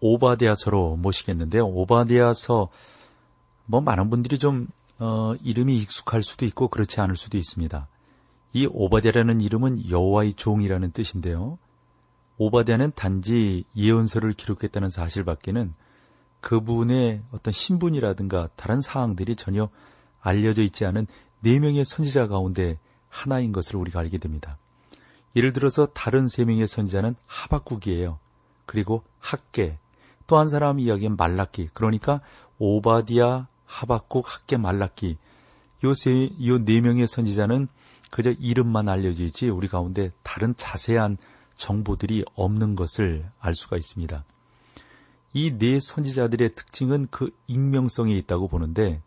오바디아서로 모시겠는데요. 오바디아서 뭐 많은 분들이 좀 어, 이름이 익숙할 수도 있고 그렇지 않을 수도 있습니다. 이 오바디아라는 이름은 여호와의 종이라는 뜻인데요. 오바디아는 단지 예언서를 기록했다는 사실밖에는 그분의 어떤 신분이라든가 다른 사항들이 전혀 알려져 있지 않은 네 명의 선지자 가운데 하나인 것을 우리가 알게 됩니다. 예를 들어서 다른 세 명의 선지자는 하박국이에요. 그리고 학계, 또 한 사람 이야기는 말라기. 그러니까 오바디아, 하박국, 학계, 말라기. 요세, 요네 명의 선지자는 그저 이름만 알려져 있지 우리 가운데 다른 자세한 정보들이 없는 것을 알 수가 있습니다. 이 네 선지자들의 특징은 그 익명성에 있다고 보는데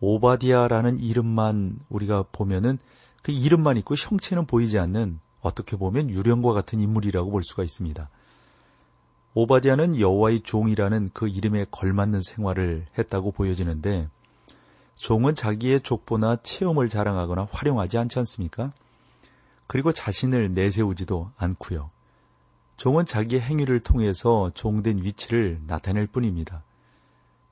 오바디아라는 이름만 우리가 보면은 그 이름만 있고 형체는 보이지 않는 어떻게 보면 유령과 같은 인물이라고 볼 수가 있습니다. 오바디아는 여호와의 종이라는 그 이름에 걸맞는 생활을 했다고 보여지는데 종은 자기의 족보나 체험을 자랑하거나 활용하지 않지 않습니까? 그리고 자신을 내세우지도 않고요. 종은 자기의 행위를 통해서 종된 위치를 나타낼 뿐입니다.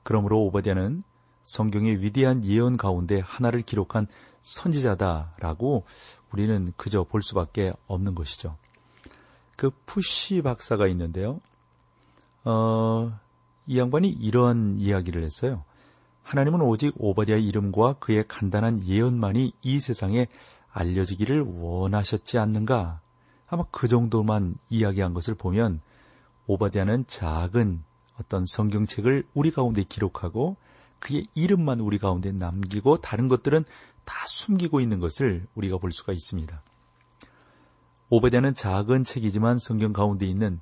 그러므로 오바디아는 성경의 위대한 예언 가운데 하나를 기록한 선지자다라고 우리는 그저 볼 수밖에 없는 것이죠. 그 푸시 박사가 있는데요. 어, 이 양반이 이런 이야기를 했어요. 하나님은 오직 오바디아의 이름과 그의 간단한 예언만이 이 세상에 알려지기를 원하셨지 않는가? 아마 그 정도만 이야기한 것을 보면 오바디아는 작은 어떤 성경책을 우리 가운데 기록하고 그의 이름만 우리 가운데 남기고 다른 것들은 다 숨기고 있는 것을 우리가 볼 수가 있습니다. 오바디아는 작은 책이지만 성경 가운데 있는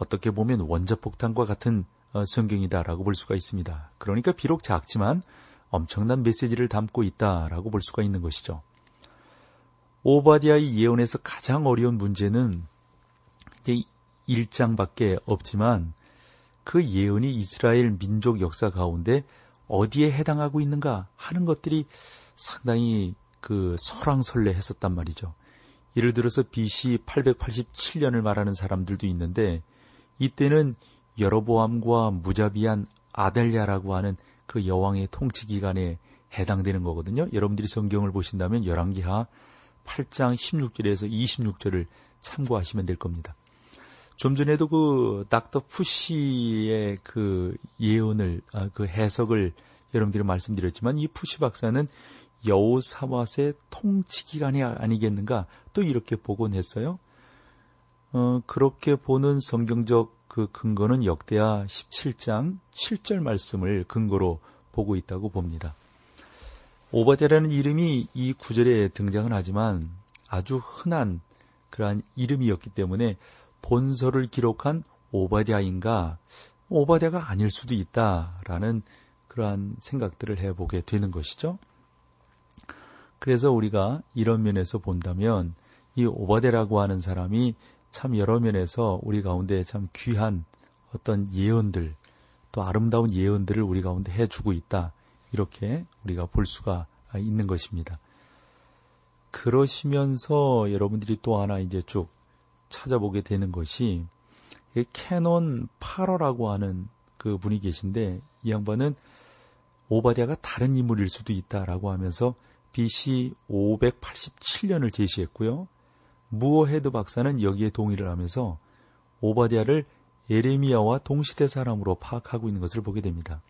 어떻게 보면 원자폭탄과 같은 어, 성경이다라고 볼 수가 있습니다. 그러니까 비록 작지만 엄청난 메시지를 담고 있다라고 볼 수가 있는 것이죠. 오바디아의 예언에서 가장 어려운 문제는 이제 1장밖에 없지만 그 예언이 이스라엘 민족 역사 가운데 어디에 해당하고 있는가 하는 것들이 상당히 그 설왕설래 했었단 말이죠. 예를 들어서 BC 887년을 말하는 사람들도 있는데 이때는 여로보암과 무자비한 아델랴라고 하는 그 여왕의 통치 기간에 해당되는 거거든요. 여러분들이 성경을 보신다면 열왕기하 8장 16절에서 26절을 참고하시면 될 겁니다. 좀 전에도 그 닥터 푸시의 그 예언을 아, 그 해석을 여러분들이 말씀드렸지만 이 푸시 박사는 여호사밧의 통치 기간이 아니겠는가 또 이렇게 보곤 했어요. 어, 그렇게 보는 성경적 그 근거는 역대하 17장 7절 말씀을 근거로 보고 있다고 봅니다. 오바데라는 이름이 이 구절에 등장을 하지만 아주 흔한 그러한 이름이었기 때문에 본서를 기록한 오바디아인가 오바디아가 아닐 수도 있다라는 그러한 생각들을 해보게 되는 것이죠. 그래서 우리가 이런 면에서 본다면 이 오바데라고 하는 사람이 참 여러 면에서 우리 가운데 참 귀한 어떤 예언들 또 아름다운 예언들을 우리 가운데 해주고 있다. 이렇게 우리가 볼 수가 있는 것입니다. 그러시면서 여러분들이 또 하나 이제 쭉 찾아보게 되는 것이 Canon Farrar라고 하는 그 분이 계신데 이 양반은 오바디아가 다른 인물일 수도 있다라고 하면서 BC 587년을 제시했고요. 무어헤드 박사는 여기에 동의를 하면서 오바디아를 에레미야와 동시대 사람으로 파악하고 있는 것을 보게 됩니다.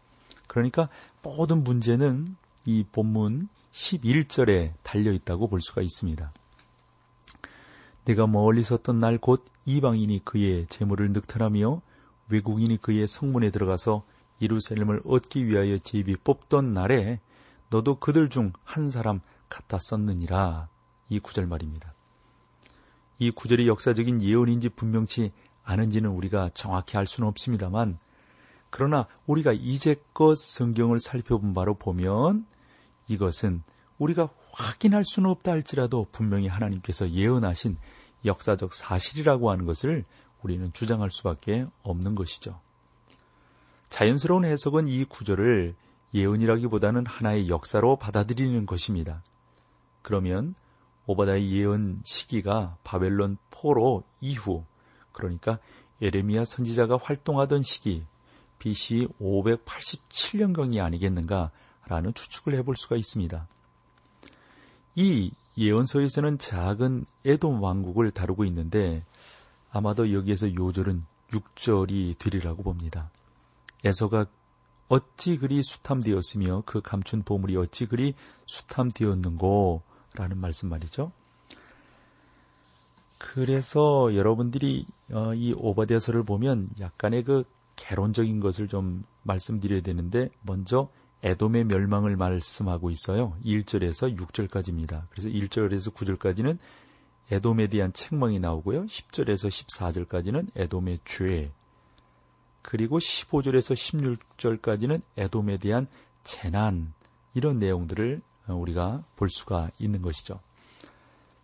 그러니까 모든 문제는 이 본문 11절에 달려 있다고 볼 수가 있습니다. 내가 멀리 섰던 날 곧 이방인이 그의 재물을 늑탈하며 외국인이 그의 성문에 들어가서 이루살렘을 얻기 위하여 제비 뽑던 날에 너도 그들 중 한 사람 같았었느니라. 이 구절 말입니다. 이 구절이 역사적인 예언인지 분명치 않은지는 우리가 정확히 알 수는 없습니다만 그러나 우리가 이제껏 성경을 살펴본 바로 보면 이것은 우리가 확인할 수는 없다 할지라도 분명히 하나님께서 예언하신 역사적 사실이라고 하는 것을 우리는 주장할 수밖에 없는 것이죠. 자연스러운 해석은 이 구절을 예언이라기보다는 하나의 역사로 받아들이는 것입니다. 그러면 오바다의 예언 시기가 바벨론 포로 이후 그러니까 예레미야 선지자가 활동하던 시기 BC 587년경이 아니겠는가라는 추측을 해볼 수가 있습니다. 이 예언서에서는 작은 에돔 왕국을 다루고 있는데 아마도 여기에서 요절은 6절이 되리라고 봅니다. 에서가 어찌 그리 수탐되었으며 그 감춘 보물이 어찌 그리 수탐되었는고 라는 말씀 말이죠. 그래서 여러분들이 어, 이 오바데서를 보면 약간의 그 개론적인 것을 좀 말씀드려야 되는데 먼저 에돔의 멸망을 말씀하고 있어요. 1절에서 6절까지입니다. 그래서 1절에서 9절까지는 에돔에 대한 책망이 나오고요. 10절에서 14절까지는 에돔의 죄. 그리고 15절에서 16절까지는 에돔에 대한 재난 이런 내용들을 우리가 볼 수가 있는 것이죠.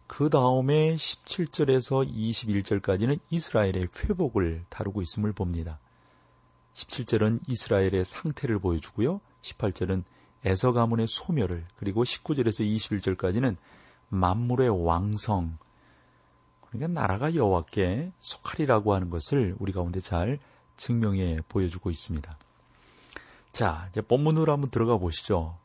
그 다음에 17절에서 21절까지는 이스라엘의 회복을 다루고 있음을 봅니다. 17절은 이스라엘의 상태를 보여주고요. 18절은 에서 가문의 소멸을 그리고 19절에서 21절까지는 만물의 왕성 그러니까 나라가 여호와께 속하리라고 하는 것을 우리 가운데 잘 증명해 보여주고 있습니다. 자, 이제 본문으로 한번 들어가 보시죠.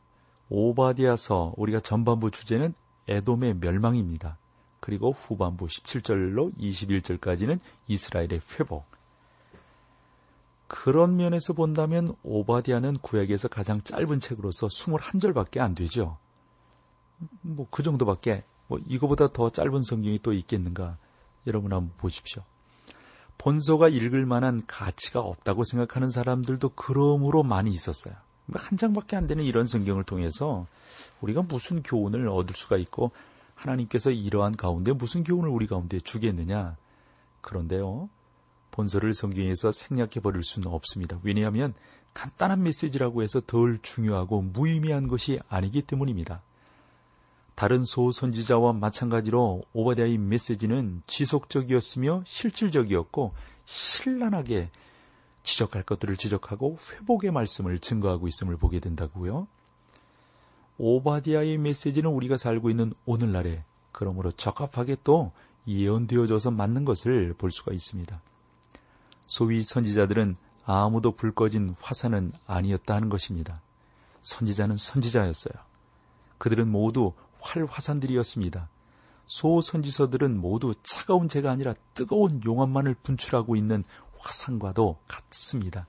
오바디아서 우리가 전반부 주제는 에돔의 멸망입니다. 그리고 후반부 17절로 21절까지는 이스라엘의 회복. 그런 면에서 본다면 오바디아는 구약에서 가장 짧은 책으로서 21절밖에 안 되죠. 뭐 그 정도밖에 뭐 이거보다 더 짧은 성경이 또 있겠는가? 여러분 한번 보십시오. 본소가 읽을 만한 가치가 없다고 생각하는 사람들도 그러므로 많이 있었어요. 한 장밖에 안 되는 이런 성경을 통해서 우리가 무슨 교훈을 얻을 수가 있고 하나님께서 이러한 가운데 무슨 교훈을 우리 가운데 주겠느냐. 그런데요. 본서를 성경에서 생략해 버릴 수는 없습니다. 왜냐하면 간단한 메시지라고 해서 덜 중요하고 무의미한 것이 아니기 때문입니다. 다른 소선지자와 마찬가지로 오바댜의 메시지는 지속적이었으며 실질적이었고 신란하게 지적할 것들을 지적하고 회복의 말씀을 증거하고 있음을 보게 된다고요. 오바디아의 메시지는 우리가 살고 있는 오늘날에 그러므로 적합하게 또 예언되어져서 맞는 것을 볼 수가 있습니다. 소위 선지자들은 아무도 불 꺼진 화산은 아니었다 하는 것입니다. 선지자는 선지자였어요. 그들은 모두 활화산들이었습니다. 소선지서들은 모두 차가운 재가 아니라 뜨거운 용암만을 분출하고 있는 화산과도 같습니다.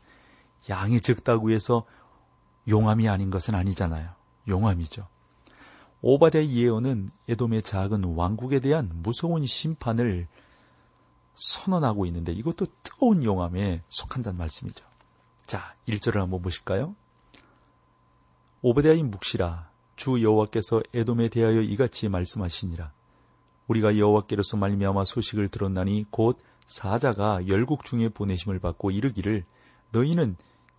양이 적다고 해서 용암이 아닌 것은 아니잖아요. 용암이죠. 오바데의 예언은 에돔의 작은 왕국에 대한 무서운 심판을 선언하고 있는데 이것도 뜨거운 용암에 속한다는 말씀이죠. 자, 1절을 한번 보실까요? 오베데아의 묵시라 주 여호와께서 에돔에 대하여 이같이 말씀하시니라 우리가 여호와께로서 말미암아 소식을 들었나니 곧 사자가 열국 중에 보내심을 받고 이르기를 너희는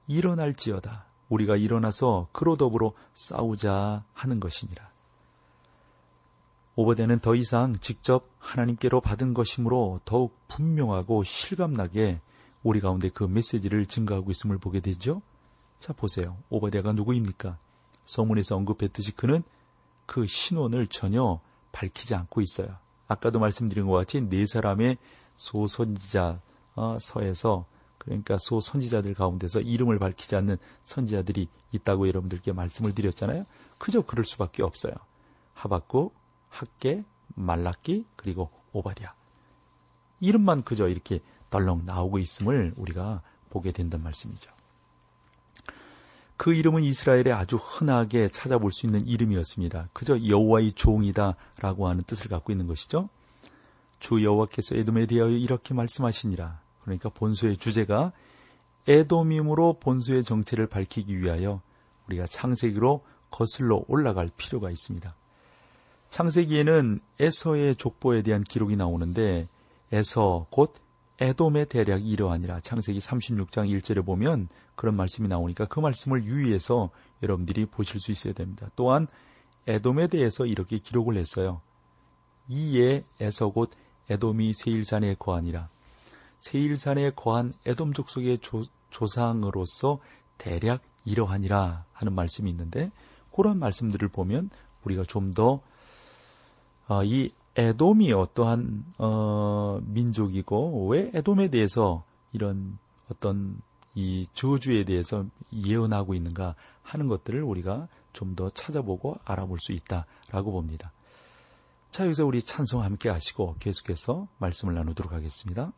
일어날지어다 우리가 일어나서 그로 더불어 싸우자 하는 것이니라. 오버데는 더 이상 직접 하나님께로 받은 것이므로 더욱 분명하고 실감나게 우리 가운데 그 메시지를 증가하고 있음을 보게 되죠. 자 보세요. 오버데가 누구입니까? 서문에서 언급했듯이 그는 그 신원을 전혀 밝히지 않고 있어요. 아까도 말씀드린 것 같이 네 사람의 소선지자 어, 서에서 그러니까 소선지자들 가운데서 이름을 밝히지 않는 선지자들이 있다고 여러분들께 말씀을 드렸잖아요. 그저 그럴 수밖에 없어요. 하박국, 학계, 말라기 그리고 오바디아 이름만 그저 이렇게 덜렁 나오고 있음을 우리가 보게 된단 말씀이죠. 그 이름은 이스라엘에 아주 흔하게 찾아볼 수 있는 이름이었습니다. 그저 여호와의 종이다라고 하는 뜻을 갖고 있는 것이죠. 주 여호와께서 에돔에 대하여 이렇게 말씀하시니라. 그러니까 본소의 주제가 에돔임으로 본소의 정체를 밝히기 위하여 우리가 창세기로 거슬러 올라갈 필요가 있습니다. 창세기에는 에서의 족보에 대한 기록이 나오는데 에서 곧 에돔의 대략 이러하니라. 창세기 36장 1절에 보면 그런 말씀이 나오니까 그 말씀을 유의해서 여러분들이 보실 수 있어야 됩니다. 또한 에돔에 대해서 이렇게 기록을 했어요. 이에 에서 곧 에돔이 세일산에 거하니라. 세일산에 거한 에돔 족속의 조, 조상으로서 대략 이러하니라 하는 말씀이 있는데 그런 말씀들을 보면 우리가 좀 더이 어, 에돔이 어떠한 어, 민족이고 왜 에돔에 대해서 이런 어떤 이 저주에 대해서 예언하고 있는가 하는 것들을 우리가 좀 더 찾아보고 알아볼 수 있다라고 봅니다. 자, 여기서 우리 찬송 함께 하시고 계속해서 말씀을 나누도록 하겠습니다.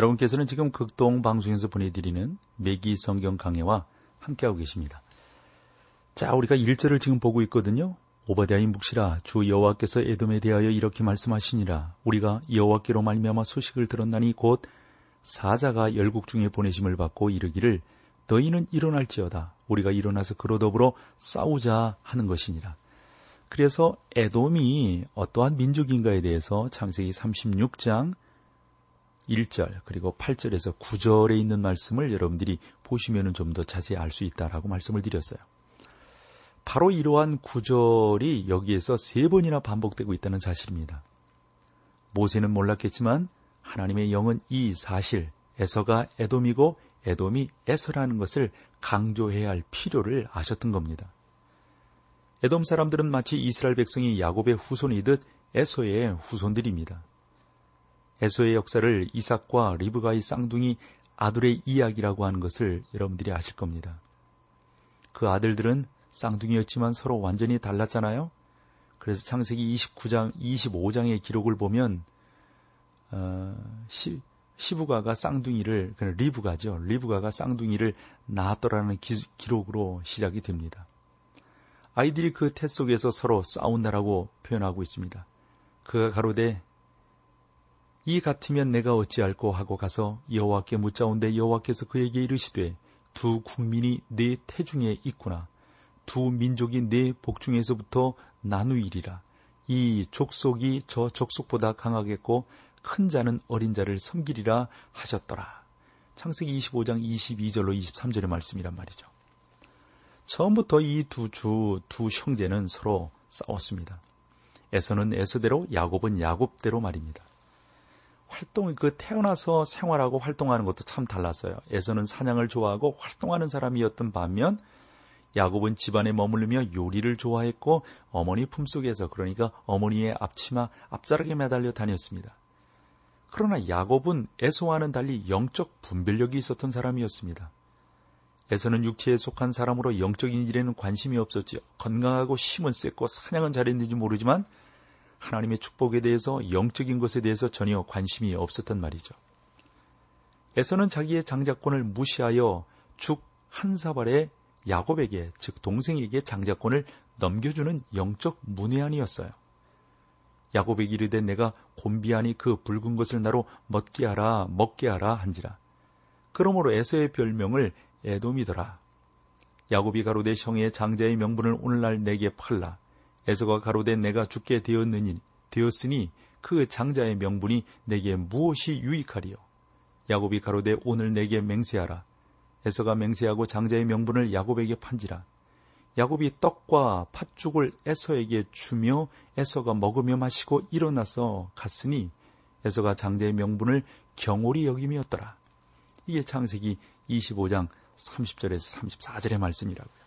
여러분께서는 지금 극동 방송에서 보내드리는 매기 성경 강해와 함께하고 계십니다. 자, 우리가 1절을 지금 보고 있거든요. 오바댜의 묵시라 주 여호와께서 에돔에 대하여 이렇게 말씀하시니라 우리가 여호와께로 말미암아 소식을 들었나니 곧 사자가 열국 중에 보내심을 받고 이르기를 너희는 일어날지어다 우리가 일어나서 그로 더불어 싸우자 하는 것이니라 그래서 에돔이 어떠한 민족인가에 대해서 창세기 36장 1절 그리고 8절에서 9절에 있는 말씀을 여러분들이 보시면 좀더 자세히 알 수 있다라고 말씀을 드렸어요. 바로 이러한 구절이 여기에서 세 번이나 반복되고 있다는 사실입니다. 모세는 몰랐겠지만 하나님의 영은 이 사실, 에서가 에돔이고 에돔이 에서라는 것을 강조해야 할 필요를 아셨던 겁니다. 에돔 사람들은 마치 이스라엘 백성이 야곱의 후손이듯 에서의 후손들입니다. 에서의 역사를 이삭과 리브가의 쌍둥이 아들의 이야기라고 하는 것을 여러분들이 아실 겁니다. 그 아들들은 쌍둥이였지만 서로 완전히 달랐잖아요. 그래서 창세기 29장, 25장의 기록을 보면 어, 시, 시부가가 쌍둥이를 리브가죠. 리브가가 쌍둥이를 낳았더라는 기, 기록으로 시작이 됩니다. 아이들이 그 태 속에서 서로 싸운다라고 표현하고 있습니다. 그가 가로되 이 같으면 내가 어찌할꼬 하고 가서 여호와께 묻자온데 여호와께서 그에게 이르시되 두 국민이 네 태중에 있구나 두 민족이 네 복중에서부터 나누이리라 이 족속이 저 족속보다 강하겠고 큰 자는 어린 자를 섬기리라 하셨더라. 창세기 25장 22절로 23절의 말씀이란 말이죠. 처음부터 이 두 주, 두 형제는 서로 싸웠습니다. 에서는 에서대로 야곱은 야곱대로 말입니다. 활동, 그 태어나서 생활하고 활동하는 것도 참 달랐어요. 에서는 사냥을 좋아하고 활동하는 사람이었던 반면 야곱은 집안에 머무르며 요리를 좋아했고 어머니 품속에서 그러니까 어머니의 앞치마 앞자락에 매달려 다녔습니다. 그러나 야곱은 에서와는 달리 영적 분별력이 있었던 사람이었습니다. 에서는 육체에 속한 사람으로 영적인 일에는 관심이 없었지요. 건강하고 힘은 셌고 사냥은 잘했는지 모르지만 하나님의 축복에 대해서 영적인 것에 대해서 전혀 관심이 없었단 말이죠. 에서는 자기의 장자권을 무시하여 죽 한 사발에 야곱에게 즉 동생에게 장자권을 넘겨주는 영적 문외한이었어요. 야곱에게 이르되 내가 곤비하니 그 붉은 것을 나로 먹게 하라 먹게 하라 한지라. 그러므로 에서의 별명을 에돔이더라. 야곱이 가로되 형의 장자의 명분을 오늘날 내게 팔라. 에서가 가로되 내가 죽게 되었느니 되었으니 그 장자의 명분이 내게 무엇이 유익하리요? 야곱이 가로되 오늘 내게 맹세하라. 에서가 맹세하고 장자의 명분을 야곱에게 판지라. 야곱이 떡과 팥죽을 에서에게 주며 에서가 먹으며 마시고 일어나서 갔으니 에서가 장자의 명분을 경홀히 여김이었더라. 이게 창세기 25장 30절에서 34절의 말씀이라고요.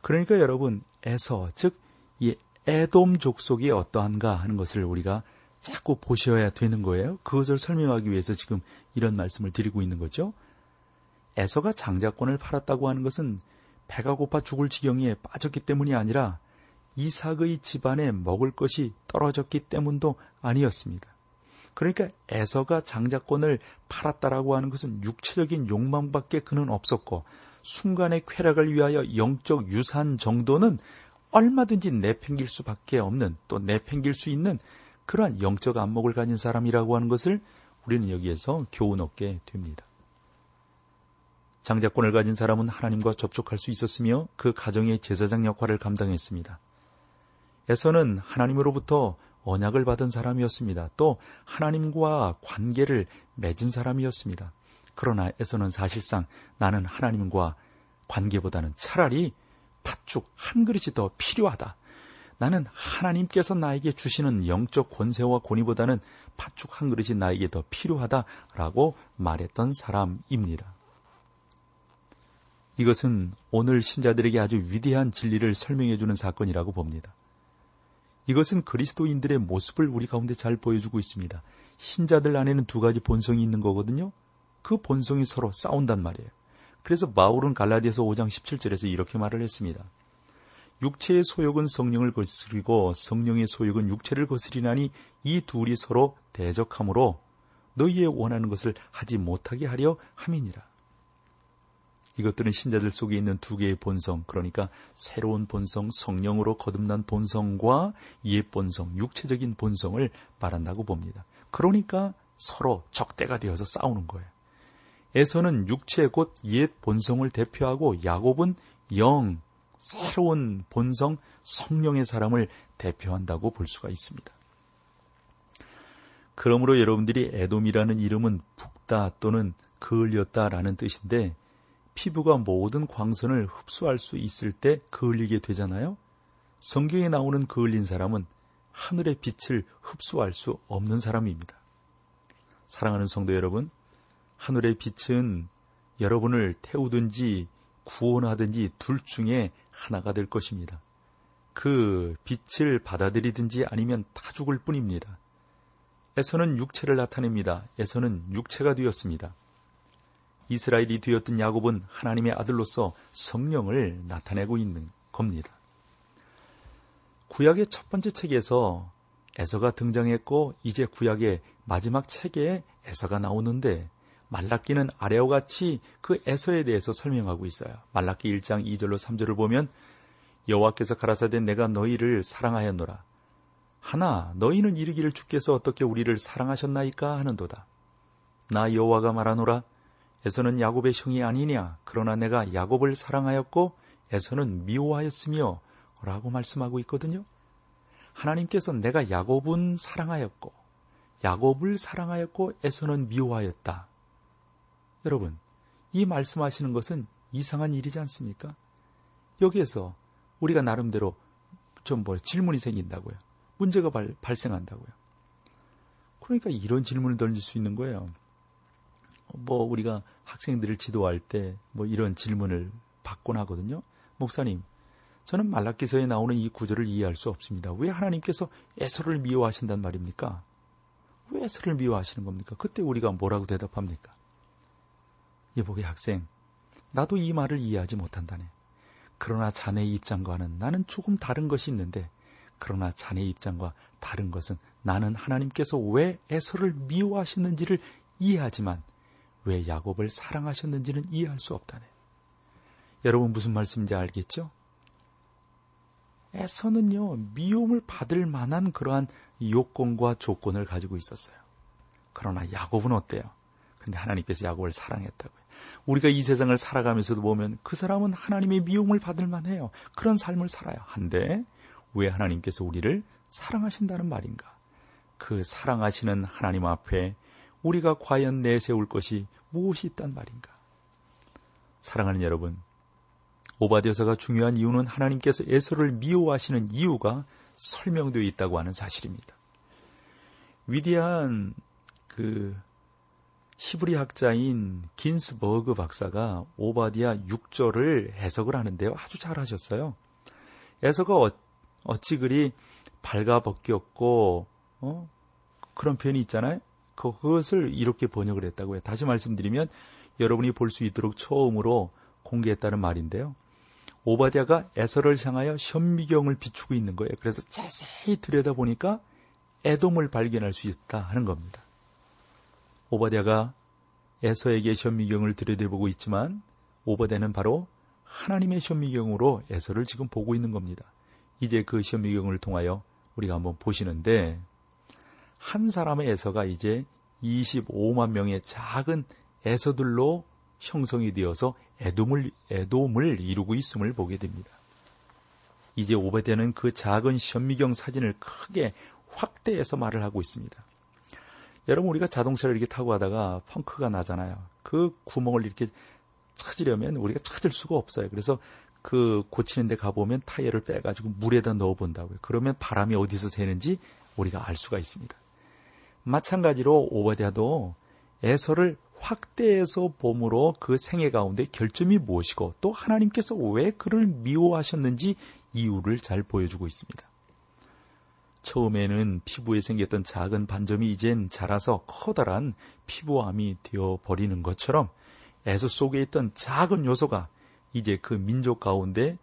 그러니까 여러분 에서 즉 이 에돔 족속이 어떠한가 하는 것을 우리가 자꾸 보셔야 되는 거예요. 그것을 설명하기 위해서 지금 이런 말씀을 드리고 있는 거죠. 에서가 장자권을 팔았다고 하는 것은 배가 고파 죽을 지경에 빠졌기 때문이 아니라 이삭의 집안에 먹을 것이 떨어졌기 때문도 아니었습니다. 그러니까 에서가 장자권을 팔았다라고 하는 것은 육체적인 욕망밖에 그는 없었고 순간의 쾌락을 위하여 영적 유산 정도는 얼마든지 내팽길 수밖에 없는 또 내팽길 수 있는 그러한 영적 안목을 가진 사람이라고 하는 것을 우리는 여기에서 교훈 얻게 됩니다. 장자권을 가진 사람은 하나님과 접촉할 수 있었으며 그 가정의 제사장 역할을 감당했습니다. 에서는 하나님으로부터 언약을 받은 사람이었습니다. 또 하나님과 관계를 맺은 사람이었습니다. 그러나 에서는 사실상 나는 하나님과 관계보다는 차라리 팥죽 한 그릇이 더 필요하다. 나는 하나님께서 나에게 주시는 영적 권세와 권위보다는 팥죽 한 그릇이 나에게 더 필요하다라고 말했던 사람입니다. 이것은 오늘 신자들에게 아주 위대한 진리를 설명해 주는 사건이라고 봅니다. 이것은 그리스도인들의 모습을 우리 가운데 잘 보여주고 있습니다. 신자들 안에는 두 가지 본성이 있는 거거든요. 그 본성이 서로 싸운단 말이에요. 그래서 바울은 갈라디아서 5장 17절에서 이렇게 말을 했습니다. 육체의 소욕은 성령을 거스리고 성령의 소욕은 육체를 거스리나니 이 둘이 서로 대적하므로 너희의 원하는 것을 하지 못하게 하려 함이니라. 이것들은 신자들 속에 있는 두 개의 본성, 그러니까 새로운 본성, 성령으로 거듭난 본성과 옛 본성, 육체적인 본성을 말한다고 봅니다. 그러니까 서로 적대가 되어서 싸우는 거예요. 에서는 육체 곧 옛 본성을 대표하고 야곱은 영, 새로운 본성, 성령의 사람을 대표한다고 볼 수가 있습니다. 그러므로 여러분들이 에돔이라는 이름은 북다 또는 그을렸다라는 뜻인데 피부가 모든 광선을 흡수할 수 있을 때 그을리게 되잖아요. 성경에 나오는 그을린 사람은 하늘의 빛을 흡수할 수 없는 사람입니다. 사랑하는 성도 여러분, 하늘의 빛은 여러분을 태우든지 구원하든지 둘 중에 하나가 될 것입니다. 그 빛을 받아들이든지 아니면 타 죽을 뿐입니다. 에서는 육체를 나타냅니다. 에서는 육체가 되었습니다. 이스라엘이 되었던 야곱은 하나님의 아들로서 성령을 나타내고 있는 겁니다. 구약의 첫 번째 책에서 에서가 등장했고 이제 구약의 마지막 책에 에서가 나오는데 말라기는 아래와 같이 그 에서에 대해서 설명하고 있어요. 말라기 1장 2절로 3절을 보면 여호와께서 가라사대 내가 너희를 사랑하였노라. 하나 너희는 이르기를 주께서 어떻게 우리를 사랑하셨나이까 하는도다. 나 여호와가 말하노라 에서는 야곱의 형이 아니냐. 그러나 내가 야곱을 사랑하였고 에서는 미워하였으며 라고 말씀하고 있거든요. 하나님께서 내가 야곱은 사랑하였고 야곱을 사랑하였고 에서는 미워하였다. 여러분, 이 말씀하시는 것은 이상한 일이지 않습니까? 여기에서 우리가 나름대로 좀 뭐 질문이 생긴다고요. 문제가 발, 발생한다고요. 그러니까 이런 질문을 던질 수 있는 거예요. 뭐 우리가 학생들을 지도할 때 뭐 이런 질문을 받곤 하거든요. 목사님, 저는 말라기서에 나오는 이 구절을 이해할 수 없습니다. 왜 하나님께서 에서를 미워하신단 말입니까? 왜 에서를 미워하시는 겁니까? 그때 우리가 뭐라고 대답합니까? 예복의 학생, 나도 이 말을 이해하지 못한다네. 그러나 자네의 입장과는 나는 조금 다른 것이 있는데, 그러나 자네의 입장과 다른 것은 나는 하나님께서 왜 에서를 미워하셨는지를 이해하지만 왜 야곱을 사랑하셨는지는 이해할 수 없다네. 여러분 무슨 말씀인지 알겠죠? 에서는요, 미움을 받을 만한 그러한 요건과 조건을 가지고 있었어요. 그러나 야곱은 어때요? 근데 하나님께서 야곱을 사랑했다고요. 우리가 이 세상을 살아가면서도 보면 그 사람은 하나님의 미움을 받을 만해요. 그런 삶을 살아요. 한데 왜 하나님께서 우리를 사랑하신다는 말인가? 그 사랑하시는 하나님 앞에 우리가 과연 내세울 것이 무엇이 있단 말인가? 사랑하는 여러분, 오바디오서가 중요한 이유는 하나님께서 에서를 미워하시는 이유가 설명되어 있다고 하는 사실입니다. 위대한 그 히브리 학자인 긴스버그 박사가 오바디아 6절을 해석을 하는데요. 아주 잘 하셨어요. 에서가 어, 어찌 그리 발가벗겼고 어? 그런 표현이 있잖아요. 그것을 이렇게 번역을 했다고요. 다시 말씀드리면 여러분이 볼 수 있도록 처음으로 공개했다는 말인데요. 오바댜가 에서를 향하여 현미경을 비추고 있는 거예요. 그래서 자세히 들여다보니까 애돔을 발견할 수 있다 하는 겁니다. 오바댜가 에서에게 현미경을 들여다보고 있지만 오바댜는 바로 하나님의 현미경으로 에서를 지금 보고 있는 겁니다. 이제 그 현미경을 통하여 우리가 한번 보시는데 한 사람의 에서가 이제 25만 명의 작은 에서들로 형성이 되어서 애돔을, 애돔을 이루고 있음을 보게 됩니다. 이제 오베데는 그 작은 현미경 사진을 크게 확대해서 말을 하고 있습니다. 여러분 우리가 자동차를 이렇게 타고 가다가 펑크가 나잖아요. 그 구멍을 이렇게 찾으려면 우리가 찾을 수가 없어요. 그래서 그 고치는 데 가보면 타이어를 빼가지고 물에다 넣어본다고요. 그러면 바람이 어디서 새는지 우리가 알 수가 있습니다. 마찬가지로 오바댜도 에서를 확대해서 봄으로 그 생애 가운데 결점이 무엇이고 또 하나님께서 왜 그를 미워하셨는지 이유를 잘 보여주고 있습니다. 처음에는 피부에 생겼던 작은 반점이 이젠 자라서 커다란 피부암이 되어 버리는 것처럼 에서 속에 있던 작은 요소가 이제 그 민족 가운데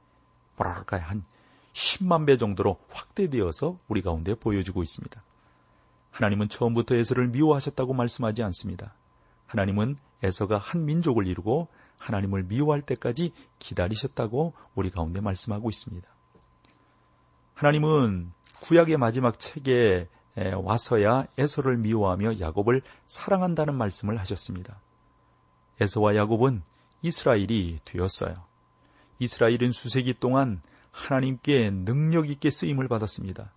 뭐랄까요 한 10만 배 정도로 확대되어서 우리 가운데 보여지고 있습니다. 하나님은 처음부터 에서를 미워하셨다고 말씀하지 않습니다. 하나님은 에서가 한 민족을 이루고 하나님을 미워할 때까지 기다리셨다고 우리 가운데 말씀하고 있습니다. 하나님은 구약의 마지막 책에 와서야 에서를 미워하며 야곱을 사랑한다는 말씀을 하셨습니다. 에서와 야곱은 이스라엘이 되었어요. 이스라엘은 수세기 동안 하나님께 능력 있게 쓰임을 받았습니다.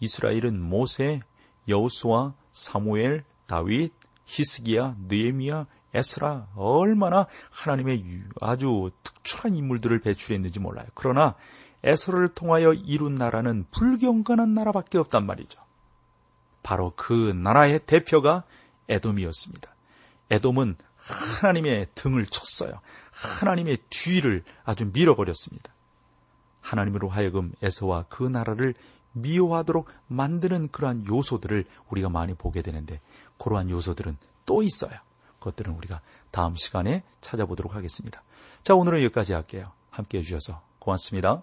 이스라엘은 모세, 여우수와 사무엘, 다윗, 히스기야, 느에미야, 에스라 얼마나 하나님의 아주 특출한 인물들을 배출했는지 몰라요. 그러나 에스라를 통하여 이룬 나라는 불경건한 나라밖에 없단 말이죠. 바로 그 나라의 대표가 에돔이었습니다. 에돔은 하나님의 등을 쳤어요. 하나님의 뒤를 아주 밀어버렸습니다. 하나님으로 하여금 에서와 그 나라를 미워하도록 만드는 그러한 요소들을 우리가 많이 보게 되는데 그러한 요소들은 또 있어요. 그것들은 우리가 다음 시간에 찾아보도록 하겠습니다. 자, 오늘은 여기까지 할게요. 함께 해주셔서 고맙습니다.